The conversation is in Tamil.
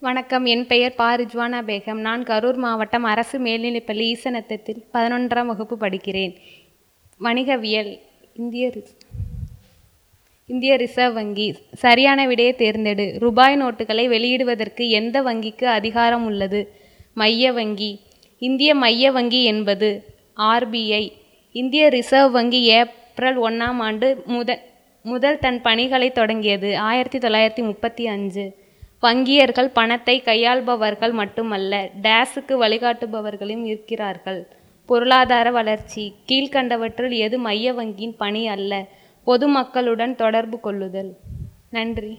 வணக்கம். என் பெயர் பா. ரிஜ்வானா பேகம். நான் கரூர் மாவட்டம் அரசு மேல்நிலைப்பள்ளி ஈசநத்தத்தில் பதினொன்றாம் வகுப்பு படிக்கிறேன். வணிகவியல் இந்திய ரிஸ் இந்திய ரிசர்வ் வங்கி. சரியான விடையை தேர்ந்தெடு. ரூபாய் நோட்டுகளை வெளியிடுவதற்கு எந்த வங்கிக்கு அதிகாரம் உள்ளது? மைய வங்கி. இந்திய மைய வங்கி என்பது ஆர்பிஐ இந்திய ரிசர்வ் வங்கி ஏப்ரல் ஒன்றாம் ஆண்டு முதல் முதல் தன் பணிகளை தொடங்கியது. ஆயிரத்தி தொள்ளாயிரத்தி முப்பத்தி அஞ்சு. வங்கியர்கள் பணத்தை கையாள்பவர்கள் மட்டுமல்ல டேஸுக்கு வழிகாட்டுபவர்களும் இருக்கிறார்கள். பொருளாதார வளர்ச்சி கீழ்கண்டவற்றில் எது மைய வங்கியின் பணி அல்ல பொதுமக்களுடன் தொடர்பு கொள்ளுதல். நன்றி.